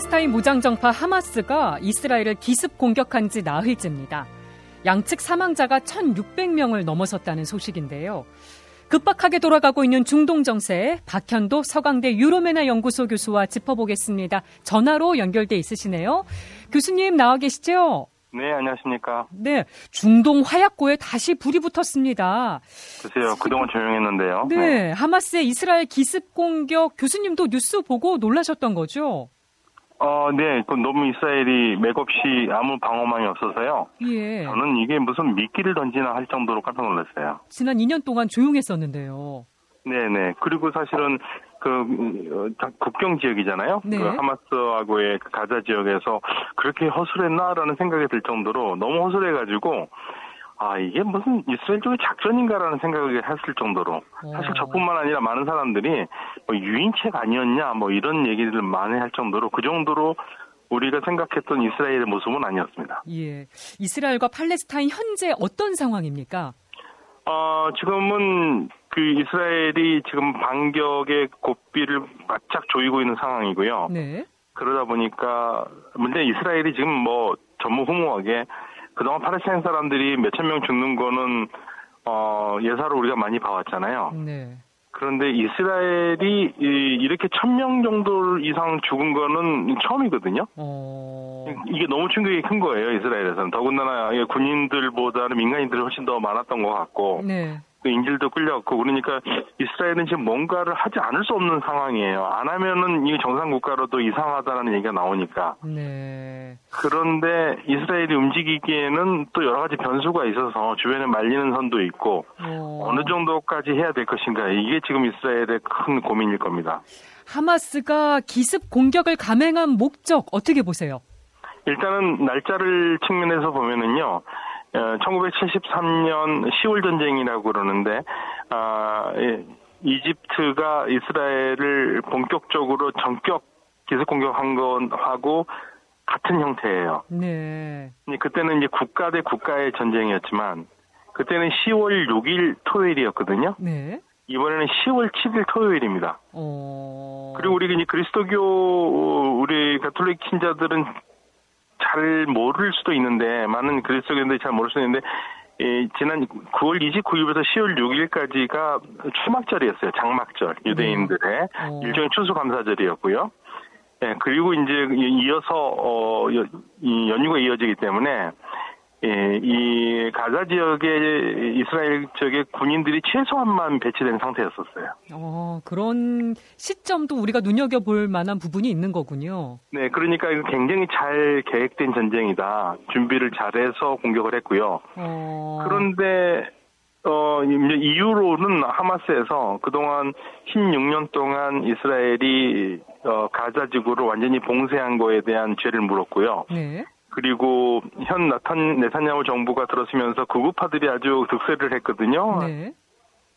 팔레스타인 무장정파 하마스가 이스라엘을 기습 공격한 지 나흘째입니다. 양측 사망자가 1,600명을 넘어섰다는 소식인데요. 급박하게 돌아가고 있는 중동 정세 박현도 서강대 유로메나 연구소 교수와 짚어보겠습니다. 전화로 연결돼 있으시네요. 교수님 나와 계시죠? 네, 안녕하십니까. 네, 중동 화약고에 다시 불이 붙었습니다. 글쎄요, 그동안 조용했는데요. 네, 네, 하마스의 이스라엘 기습 공격 교수님도 뉴스 보고 놀라셨던 거죠? 어, 네. 그 너무 이스라엘이 맥없이 아무 방어망이 없어서요. 예. 저는 이게 무슨 미끼를 던지나 할 정도로 깜짝 놀랐어요. 지난 2년 동안 조용했었는데요. 네네. 그리고 사실은 그 어, 국경 지역이잖아요. 네. 그 하마스하고의 그 가자 지역에서 그렇게 허술했나라는 생각이 들 정도로 너무 허술해가지고 아 이게 무슨 이스라엘 쪽의 작전인가라는 생각을 했을 정도로 사실 어. 저뿐만 아니라 많은 사람들이 뭐 유인책 아니었냐 뭐 이런 얘기를 많이 할 정도로 그 정도로 우리가 생각했던 이스라엘의 모습은 아니었습니다. 예. 이스라엘과 팔레스타인 현재 어떤 상황입니까? 어, 지금은 그 이스라엘이 지금 반격의 고삐를 바짝 조이고 있는 상황이고요. 네. 그러다 보니까 문제 이스라엘이 지금 뭐 전무후무하게 그동안 팔레스타인 사람들이 몇천 명 죽는 거는 어, 예사로 우리가 많이 봐왔잖아요. 네. 그런데 이스라엘이 이- 이렇게 천 명 정도 이상 죽은 거는 처음이거든요. 어. 이게 너무 충격이 큰 거예요, 이스라엘에서는. 더군다나 군인들보다는 민간인들이 훨씬 더 많았던 것 같고, 네. 그 인질도 끌려갔고, 그러니까 이스라엘은 지금 뭔가를 하지 않을 수 없는 상황이에요. 안 하면은 이 정상 국가로도 이상하다는 얘기가 나오니까. 네. 그런데 이스라엘이 움직이기에는 또 여러 가지 변수가 있어서 주변에 말리는 선도 있고, 어. 어느 정도까지 해야 될 것인가. 이게 지금 이스라엘의 큰 고민일 겁니다. 하마스가 기습 공격을 감행한 목적 어떻게 보세요? 일단은 날짜를 측면에서 보면은요, 1973년 10월 전쟁이라고 그러는데, 아, 예, 이집트가 이스라엘을 본격적으로 전격 기습 공격한 건하고 같은 형태예요. 네. 근데 그때는 이제 국가 대 국가의 전쟁이었지만, 그때는 10월 6일 토요일이었거든요. 네. 이번에는 10월 7일 토요일입니다. 어. 그리고 우리 이제 그리스도교 우리 가톨릭 신자들은 잘 모를 수도 있는데 많은 그리스도교인들이 잘 모를 수도 있는데 예, 지난 9월 29일부터 10월 6일까지가 추막절이었어요. 장막절 유대인들의 어. 일종의 추수감사절이었고요. 예, 그리고 이제 이어서 어, 연휴가 이어지기 때문에 예, 이 가자 지역에 이스라엘 쪽에 군인들이 최소한만 배치된 상태였었어요. 어, 그런 시점도 우리가 눈여겨볼 만한 부분이 있는 거군요. 네, 그러니까 이거 굉장히 잘 계획된 전쟁이다. 준비를 잘해서 공격을 했고요. 어. 그런데 어 이후로는 하마스에서 그동안 16년 동안 이스라엘이 어 가자 지구를 완전히 봉쇄한 거에 대한 죄를 물었고요. 네. 그리고 현 나탄 네타냐후 정부가 들어서면서 구구파들이 아주 득세를 했거든요. 네.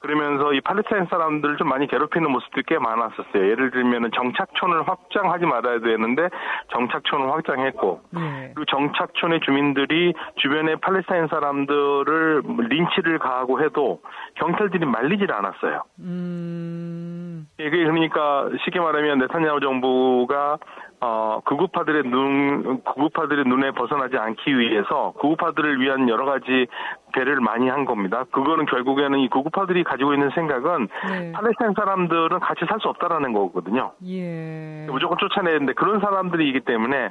그러면서 이 팔레스타인 사람들을 좀 많이 괴롭히는 모습들이 꽤 많았었어요. 예를 들면은 정착촌을 확장하지 말아야 되는데 정착촌을 확장했고 네. 그리고 정착촌의 주민들이 주변의 팔레스타인 사람들을 린치를 가하고 해도 경찰들이 말리질 않았어요. 음. 이게 그러니까 쉽게 말하면 네타냐후 정부가 어 극우파들의 눈 극우파들의 눈에 벗어나지 않기 위해서 극우파들을 위한 여러 가지 배를 많이 한 겁니다. 그거는 결국에는 이 극우파들이 가지고 있는 생각은 네. 팔레스타인 사람들은 같이 살 수 없다라는 거거든요. 예. 무조건 쫓아내야 되는데 그런 사람들이기 때문에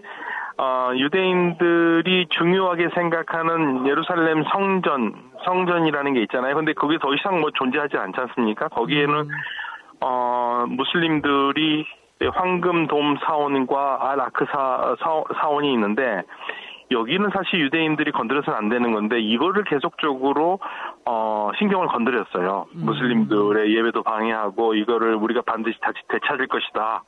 어, 유대인들이 중요하게 생각하는 예루살렘 성전 성전이라는 게 있잖아요. 근데 그게 더 이상 뭐 존재하지 않지 않습니까? 거기에는 음. 어, 무슬림들이 황금 돔 사원과 알 아크사 사- 사원이 있는데 여기는 사실 유대인들이 건드려서는 안 되는 건데 이거를 계속적으로 어 신경을 건드렸어요. 음. 무슬림들의 예배도 방해하고 이거를 우리가 반드시 다시 되찾을 것이다.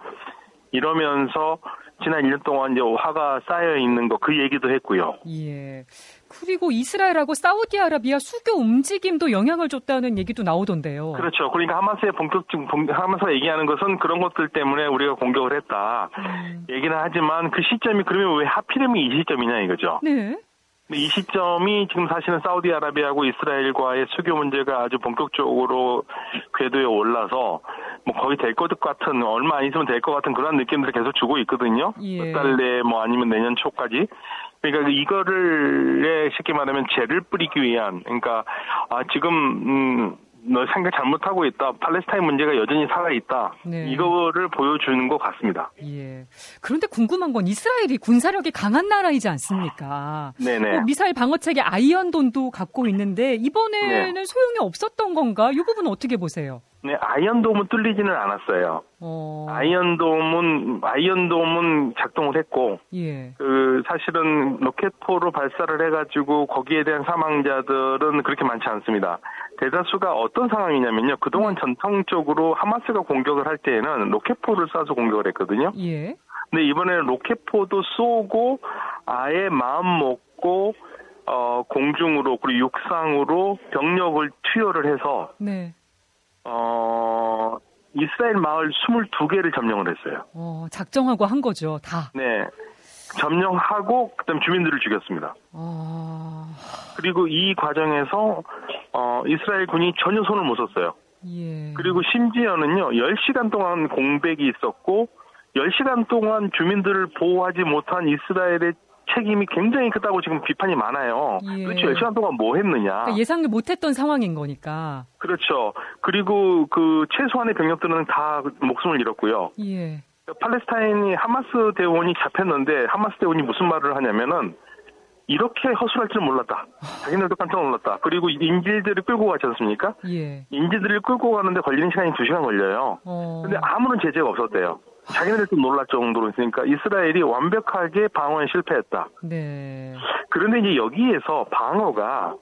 이러면서 지난 1년 동안 이제 화가 쌓여 있는 거 그 얘기도 했고요. 예. 그리고 이스라엘하고 사우디아라비아 수교 움직임도 영향을 줬다는 얘기도 나오던데요. 그렇죠. 그러니까 하마스의 본격적 본- 하마스가 얘기하는 것은 그런 것들 때문에 우리가 공격을 했다. 음. 얘기는 하지만 그 시점이 그러면 왜 하필이면 이 시점이냐 이거죠. 네. 이 시점이 지금 사실은 사우디아라비아하고 이스라엘과의 수교 문제가 아주 본격적으로 궤도에 올라서 뭐 거의 될 것 같은 얼마 안 있으면 될 것 같은 그런 느낌들을 계속 주고 있거든요. 예. 몇달 내에 뭐 아니면 내년 초까지. 그러니까 이거를 예, 쉽게 말하면 죄를 뿌리기 위한 그러니까 아 지금 음, 너 생각 잘못하고 있다. 팔레스타인 문제가 여전히 살아 있다. 네. 이거를 보여주는 것 같습니다. 예. 그런데 궁금한 건 이스라엘이 군사력이 강한 나라이지 않습니까? 네네. 뭐 미사일 방어 체계 아이언돔도 갖고 있는데 이번에는 네. 소용이 없었던 건가? 이 부분은 어떻게 보세요? 네, 아이언돔은 뚫리지는 않았어요. 어. 아이언돔은 아이언돔은 작동을 했고 예. 그 사실은 로켓포로 발사를 해가지고 거기에 대한 사망자들은 그렇게 많지 않습니다. 대다수가 어떤 상황이냐면요. 그동안 전통적으로 하마스가 공격을 할 때에는 로켓포를 쏴서 공격을 했거든요. 예. 근데 이번에는 로켓포도 쏘고 아예 마음 먹고 어 공중으로 그리고 육상으로 병력을 투여를 해서 네. 어 이스라엘 마을 22개를 점령을 했어요. 어, 작정하고 한 거죠. 다. 네. 점령하고 그다음 주민들을 죽였습니다. 아. 그리고 이 과정에서 어 이스라엘 군이 전혀 손을 못 썼어요. 예. 그리고 심지어는요. 10시간 동안 공백이 있었고 10시간 동안 주민들을 보호하지 못한 이스라엘의 책임이 굉장히 크다고 지금 비판이 많아요. 예. 그렇죠. 10시간 동안 뭐 했느냐. 그러니까 예상을 못했던 상황인 거니까. 그렇죠. 그리고 그 최소한의 병력들은 다 목숨을 잃었고요. 예. 팔레스타인이 하마스 대원이 잡혔는데 하마스 대원이 무슨 말을 하냐면은 이렇게 허술할 줄 몰랐다. 자기네들도 깜짝 놀랐다. 그리고 인질들을 끌고 가지 않습니까? 예. 인질들을 끌고 가는데 걸리는 시간이 2시간 걸려요. 어. 근데 아무런 제재가 없었대요. 자기네들도 놀랄 정도로 있으니까 이스라엘이 완벽하게 방어에 실패했다. 네. 그런데 이제 여기에서 방어가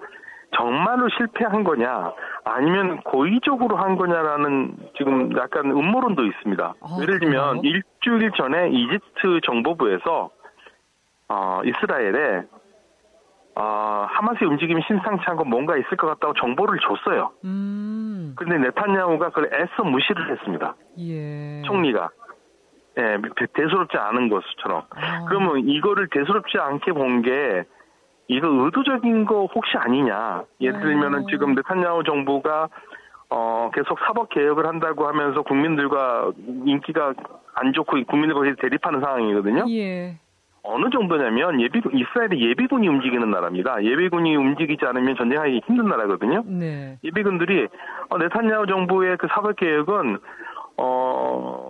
정말로 실패한 거냐, 아니면 고의적으로 한 거냐라는 지금 약간 음모론도 있습니다. 아, 예를 들면 그래요? 일주일 전에 이집트 정보부에서 어, 이스라엘에 어, 하마스의 움직임이 심상치 않고 뭔가 있을 것 같다고 정보를 줬어요. 음. 근데 네타냐후가 그걸 애써 무시를 했습니다. 예. 총리가. 예, 대- 대수롭지 않은 것처럼. 아. 그러면 이거를 대수롭지 않게 본 게 이거 의도적인 거 혹시 아니냐. 예를 들면은 어. 지금 네타냐후 정부가 어 계속 사법 개혁을 한다고 하면서 국민들과 인기가 안 좋고 국민들과 계속 대립하는 상황이거든요. 예. 어느 정도냐면 예비군 이스라엘의 예비군이 움직이는 나라입니다. 예비군이 움직이지 않으면 전쟁하기 힘든 나라거든요. 네. 예비군들이 어, 네타냐후 정부의 그 사법 개혁은 어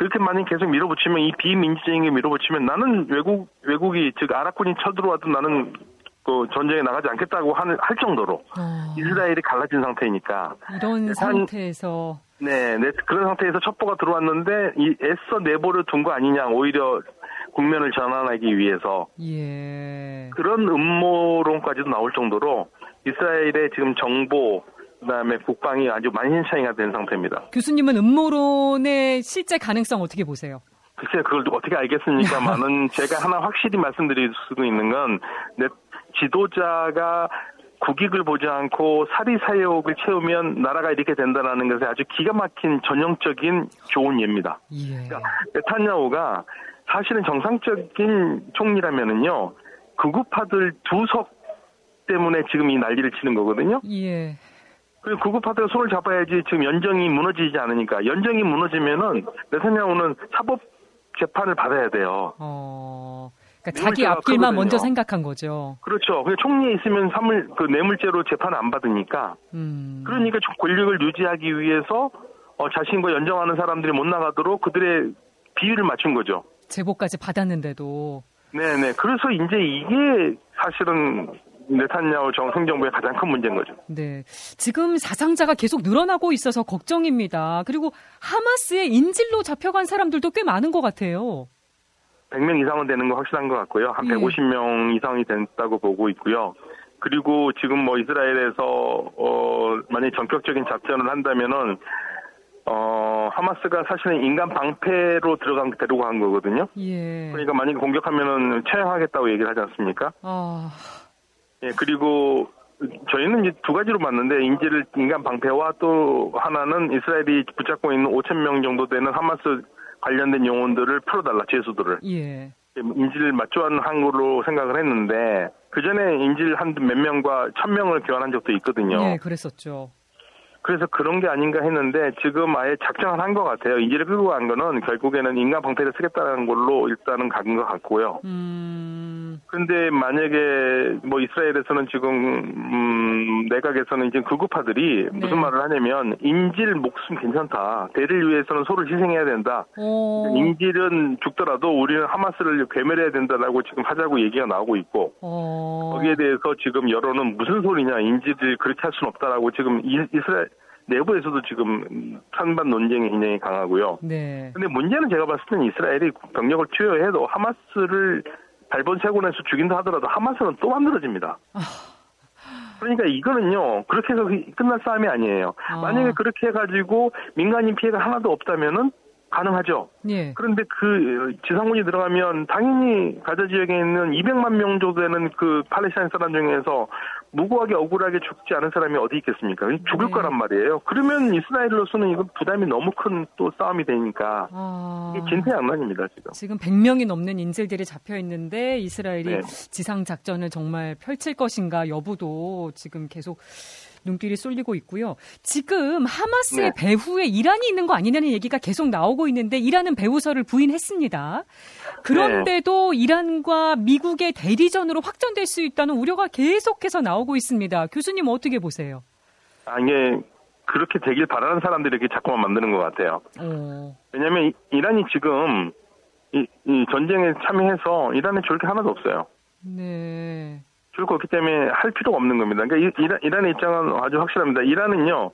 그렇게 많이 계속 밀어붙이면 이 비민주적인 게 밀어붙이면 나는 외국 외국이 즉 아랍군이 쳐들어와도 나는 그 전쟁에 나가지 않겠다고 할, 할 정도로 어. 이스라엘이 갈라진 상태니까 이런 한- 상태에서 네, 네 그런 상태에서 첩보가 들어왔는데 이 애써 내버려 둔거 아니냐 오히려 국면을 전환하기 위해서 예. 그런 음모론까지도 나올 정도로 이스라엘의 지금 정보 그다음에 국방이 아주 만신창이가 된 상태입니다. 교수님은 음모론의 실제 가능성 어떻게 보세요? 글쎄 그걸 어떻게 알겠습니까만은 제가 하나 확실히 말씀드릴 수 있는 건 내 지도자가 국익을 보지 않고 사리 사욕을 채우면 나라가 이렇게 된다는 것에 아주 기가 막힌 전형적인 좋은 예입니다. 예. 네타냐후가 사실은 정상적인 총리라면은요 극우파들 두 석 때문에 지금 이 난리를 치는 거거든요. 예. 그리고 극우파들 손을 잡아야지 지금 연정이 무너지지 않으니까 연정이 무너지면은 네타냐후는 사법 재판을 받아야 돼요. 어. 그러니까 자기 앞길만 크거든요. 먼저 생각한 거죠. 그렇죠. 그냥 총리에 있으면 사물 그 뇌물죄로 재판 안 받으니까 음. 그러니까 좀 권력을 유지하기 위해서 어, 자신과 연정하는 사람들이 못 나가도록 그들의 비율을 맞춘 거죠. 제보까지 받았는데도 네네. 그래서 이제 이게 사실은 네탄야후 정 행정부의 가장 큰 문제인 거죠. 네. 지금 사상자가 계속 늘어나고 있어서 걱정입니다. 그리고 하마스의 인질로 잡혀간 사람들도 꽤 많은 것 같아요. 100명 이상은 되는 거 확실한 것 같고요. 한 예. 150명 이상이 됐다고 보고 있고요. 그리고 지금 뭐 이스라엘에서 어 만약 전격적인 작전을 한다면은 어 하마스가 사실은 인간 방패로 들어간 데려고 한 거거든요. 예. 그러니까 만약에 공격하면은 처형하겠다고 얘기를 하지 않습니까? 아, 예, 그리고 저희는 이제 두 가지로 봤는데 인질 인간 방패와 또 하나는 이스라엘이 붙잡고 있는 5천 명 정도 되는 하마스 관련된 영혼들을 풀어달라 죄수들을 예. 인질 맞춰한 걸로 생각을 했는데 그 전에 인질 한 몇 명과 천 명을 교환한 적도 있거든요. 예, 그랬었죠. 그래서 그런 게 아닌가 했는데 지금 아예 작정을 한 것 같아요. 인지를 끌고 간 거는 결국에는 인간 방패를 쓰겠다는 걸로 일단은 간 것 같고요. 음. 그런데 만약에 뭐 이스라엘에서는 지금 음 내각에서는 이제 극우파들이 네. 무슨 말을 하냐면 인질 목숨 괜찮다. 대를 위해서는 소를 희생해야 된다. 오. 인질은 죽더라도 우리는 하마스를 괴멸해야 된다라고 지금 하자고 얘기가 나오고 있고 오. 거기에 대해서 지금 여론은 무슨 소리냐 인질을 그렇게 할 수는 없다라고 지금 이스라엘 내부에서도 지금 찬반 논쟁이 굉장히 강하고요. 네. 근데 문제는 제가 봤을 때는 이스라엘이 병력을 투여해도 하마스를 발본 세곤에서 죽인다 하더라도 하마스는 또 만들어집니다. 아. 그러니까 이거는요 그렇게 해서 끝날 싸움이 아니에요. 아. 만약에 그렇게 해가지고 민간인 피해가 하나도 없다면은 가능하죠. 예. 그런데 그 지상군이 들어가면 당연히 가자 지역에 있는 200만 명 정도 되는 그 팔레스타인 사람 중에서 무고하게 억울하게 죽지 않은 사람이 어디 있겠습니까? 죽을 네. 거란 말이에요. 그러면 이스라엘로서는 이건 부담이 너무 큰 또 싸움이 되니까 아... 이게 진퇴양난입니다 지금. 지금 100명이 넘는 인질들이 잡혀 있는데 이스라엘이 네. 지상 작전을 정말 펼칠 것인가 여부도 지금 계속 눈길이 쏠리고 있고요. 지금 하마스의 네. 배후에 이란이 있는 거 아니냐는 얘기가 계속 나오고 있는데 이란은 배후설을 부인했습니다. 그런데도 네. 이란과 미국의 대리전으로 확전될 수 있다는 우려가 계속해서 나오고 있습니다. 교수님 어떻게 보세요? 아, 이게 그렇게 되길 바라는 사람들이 이렇게 자꾸만 만드는 것 같아요. 어. 왜냐하면 이란이 지금 이, 이 전쟁에 참여해서 이란에 좋을 게 하나도 없어요. 네. 줄 거 없기 때문에 할 필요가 없는 겁니다. 그러니까 이란, 이란의 입장은 아주 확실합니다. 이란은요,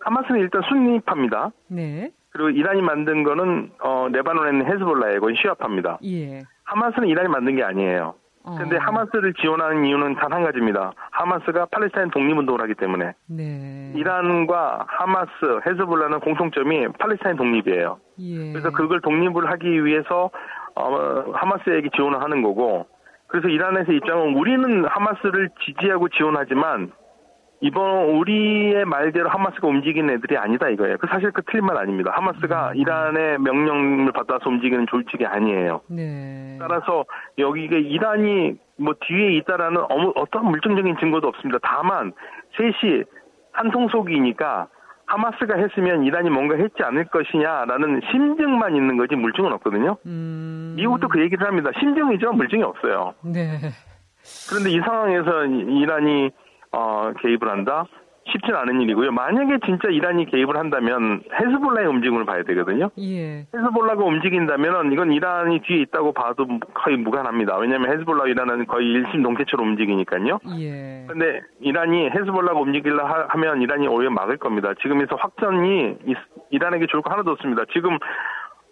하마스는 일단 순위파입니다. 네. 그리고 이란이 만든 거는 어, 레바논에 있는 헤즈볼라의 건 시아파입니다. 예. 하마스는 이란이 만든 게 아니에요. 근데 어. 하마스를 지원하는 이유는 단 한 가지입니다. 하마스가 팔레스타인 독립운동을 하기 때문에. 네. 이란과 하마스, 헤즈볼라는 공통점이 팔레스타인 독립이에요. 예. 그래서 그걸 독립을 하기 위해서 어, 하마스에게 지원을 하는 거고 그래서 이란에서 입장은 우리는 하마스를 지지하고 지원하지만 이번 우리의 말대로 하마스가 움직이는 애들이 아니다 이거예요. 그 사실 그 틀린 말 아닙니다. 하마스가 음. 이란의 명령을 받아서 움직이는 조직이 아니에요. 네. 따라서 여기가 이란이 뭐 뒤에 있다라는 어떤 물증적인 증거도 없습니다. 다만 셋이 한 통속이니까 하마스가 했으면 이란이 뭔가 했지 않을 것이냐라는 심증만 있는 거지 물증은 없거든요. 음... 미국도 그 얘기를 합니다. 심증이죠. 물증이 없어요. 네. 그런데 이 상황에서 이란이 어, 개입을 한다? 쉽진 않은 일이고요. 만약에 진짜 이란이 개입을 한다면 헤즈볼라의 움직임을 봐야 되거든요. 예. 헤즈볼라가 움직인다면 이건 이란이 뒤에 있다고 봐도 거의 무관합니다. 왜냐하면 헤즈볼라 이란은 거의 일심 동체처럼 움직이니까요. 예. 근데 이란이 헤즈볼라가 움직일라 하면 이란이 오히려 막을 겁니다. 지금에서 확전이 이란에게 좋을 거 하나도 없습니다. 지금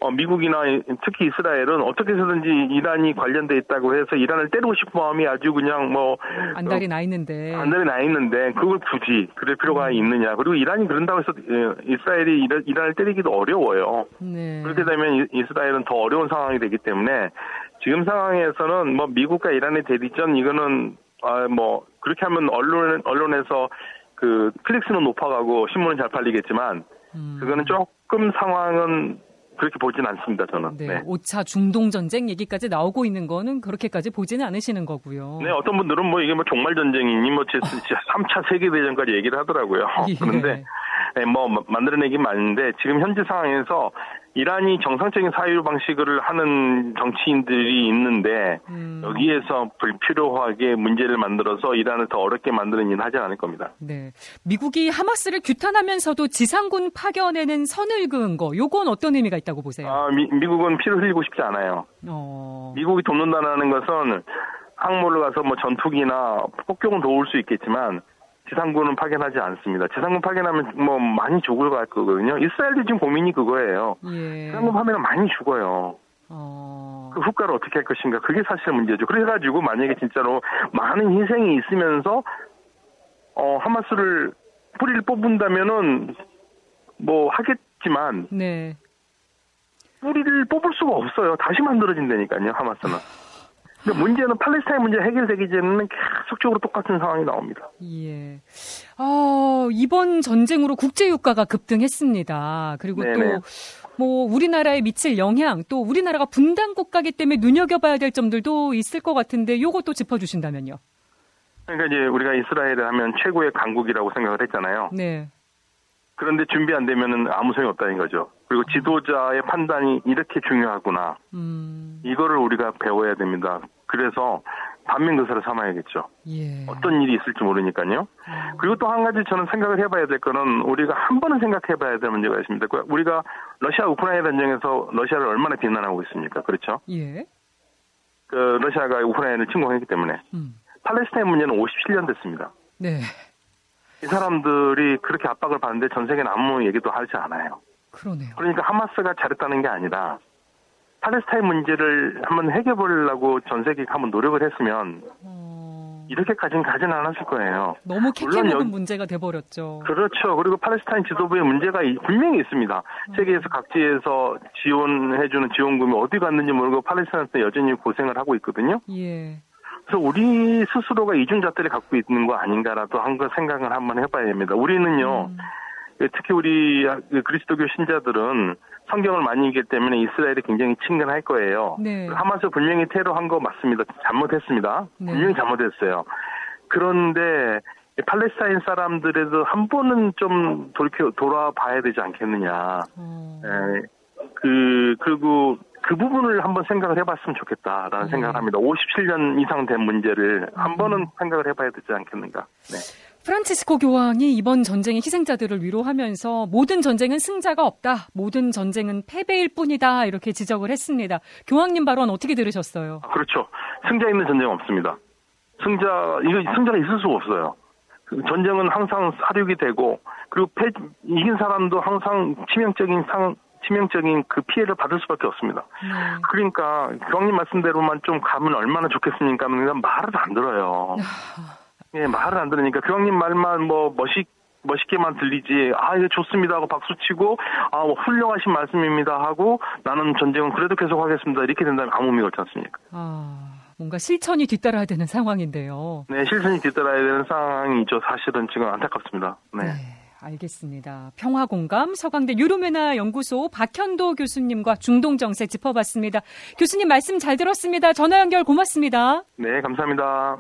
어, 미국이나 특히 이스라엘은 어떻게 해서든지 이란이 관련돼 있다고 해서 이란을 때리고 싶은 마음이 아주 그냥 뭐 안달이 나 있는데 안달이 나 있는데 그걸 굳이 그럴 필요가 음. 있느냐 그리고 이란이 그런다고 해서 예, 이스라엘이 이란을 때리기도 어려워요. 네. 그렇게 되면 이스라엘은 더 어려운 상황이 되기 때문에 지금 상황에서는 뭐 미국과 이란의 대리전 이거는 아 뭐 그렇게 하면 언론 언론에서 그 클릭수는 높아가고 신문은 잘 팔리겠지만 음. 그거는 조금 상황은 그렇게 보진 않습니다, 저는. 네, 네. 5차 중동 전쟁 얘기까지 나오고 있는 거는 그렇게까지 보지는 않으시는 거고요. 네, 어떤 분들은 뭐 이게 뭐 종말 전쟁이니 뭐 3차 세계 대전까지 얘기를 하더라고요. 예. 그런데 네, 뭐 만들어내긴 많은데 지금 현재 상황에서 이란이 정상적인 사유 방식을 하는 정치인들이 있는데 음. 여기에서 불필요하게 문제를 만들어서 이란을 더 어렵게 만드는 일은 하지 않을 겁니다. 네. 미국이 하마스를 규탄하면서도 지상군 파견에는 선을 그은 거, 요건 어떤 의미가 있다고 보세요? 아, 미, 미국은 피를 흘리고 싶지 않아요. 어... 미국이 돕는다는 것은 항모를 가서 뭐 전투기나 폭격은 도울 수 있겠지만 지상군은 파견하지 않습니다. 지상군 파견하면 뭐 많이 죽을 것 같거든요. 이스라엘도 지금 고민이 그거예요. 예. 지상군 파견하면 많이 죽어요. 어... 그 후과를 어떻게 할 것인가 그게 사실 문제죠. 그래가지고 만약에 진짜로 많은 희생이 있으면서 어 하마스를 뿌리를 뽑은다면은 뭐 하겠지만 네. 뿌리를 뽑을 수가 없어요. 다시 만들어진다니까요 하마스는. 근데 문제는 팔레스타인 문제 해결되기 전에는 계속적으로 똑같은 상황이 나옵니다. 예. 어, 이번 전쟁으로 국제 유가가 급등했습니다. 그리고 네네. 또, 뭐, 우리나라에 미칠 영향, 또 우리나라가 분단 국가기 때문에 눈여겨봐야 될 점들도 있을 것 같은데, 요것도 짚어주신다면요. 그러니까 이제 우리가 이스라엘을 하면 최고의 강국이라고 생각을 했잖아요. 네. 그런데 준비 안 되면은 아무 소용이 없다는 거죠. 그리고 지도자의 판단이 이렇게 중요하구나. 음. 이거를 우리가 배워야 됩니다. 그래서 반면교사를 삼아야겠죠. 예. 어떤 일이 있을지 모르니까요. 음. 그리고 또 한 가지 저는 생각을 해봐야 될 거는 우리가 한 번은 생각해봐야 될 문제가 있습니다. 우리가 러시아 우크라이나 전쟁에서 러시아를 얼마나 비난하고 있습니까? 그렇죠? 예. 그 러시아가 우크라이나를 침공했기 때문에 음. 팔레스타인 문제는 57년 됐습니다. 네. 이 사람들이 그렇게 압박을 받는데 전 세계는 아무 얘기도 하지 않아요. 그러네요. 그러니까 하마스가 잘했다는 게 아니라 팔레스타인 문제를 한번 해결해 보려고 전 세계가 한번 노력을 했으면 어... 이렇게까지는 가지는 않았을 거예요. 너무 캐캐묵은 문제가 돼버렸죠. 그렇죠. 그리고 팔레스타인 지도부의 문제가 분명히 있습니다. 음... 세계에서 각지에서 지원해주는 지원금이 어디 갔는지 모르고 팔레스타인한테 여전히 고생을 하고 있거든요. 예. 그래서 우리 스스로가 이중잣대를 갖고 있는 거 아닌가라도 한번 생각을 한번 해봐야 됩니다. 우리는요, 음. 특히 우리 그리스도교 신자들은 성경을 많이 읽기 때문에 이스라엘이 굉장히 친근할 거예요. 네. 하마스 분명히 테러한 거 맞습니다. 잘못했습니다. 네. 분명히 잘못했어요. 그런데 팔레스타인 사람들에도 한 번은 좀 돌이켜 돌아봐야 되지 않겠느냐. 음. 에, 그 그리고 그 부분을 한번 생각을 해봤으면 좋겠다라는 네. 생각을 합니다. 57년 이상 된 문제를 한 음. 번은 생각을 해봐야 되지 않겠는가. 네. 프란치스코 교황이 이번 전쟁의 희생자들을 위로하면서 모든 전쟁은 승자가 없다. 모든 전쟁은 패배일 뿐이다. 이렇게 지적을 했습니다. 교황님 발언 어떻게 들으셨어요? 아, 그렇죠. 승자 있는 전쟁 없습니다. 승자, 이거 승자가 있을 수가 없어요. 그 전쟁은 항상 사륙이 되고, 그리고 패, 이긴 사람도 항상 치명적인 상, 치명적인 그 피해를 받을 수밖에 없습니다. 네. 그러니까 교황님 말씀대로만 좀 가면 얼마나 좋겠습니까? 말을 안 들어요. 예, 말을 안 들으니까 교황님 말만 뭐 멋있 멋있게만 들리지 아 이게 좋습니다 하고 박수 치고 아 뭐 훌륭하신 말씀입니다 하고 나는 전쟁은 그래도 계속 하겠습니다 이렇게 된다면 아무 의미가 없지 않습니까? 아 뭔가 실천이 뒤따라야 되는 상황인데요. 네 실천이 뒤따라야 되는 상황이죠. 사실은 지금 안타깝습니다. 네. 네. 알겠습니다. 평화공감 서강대 유로메나 연구소 박현도 교수님과 중동정세 짚어봤습니다. 교수님 말씀 잘 들었습니다. 전화 연결 고맙습니다. 네, 감사합니다.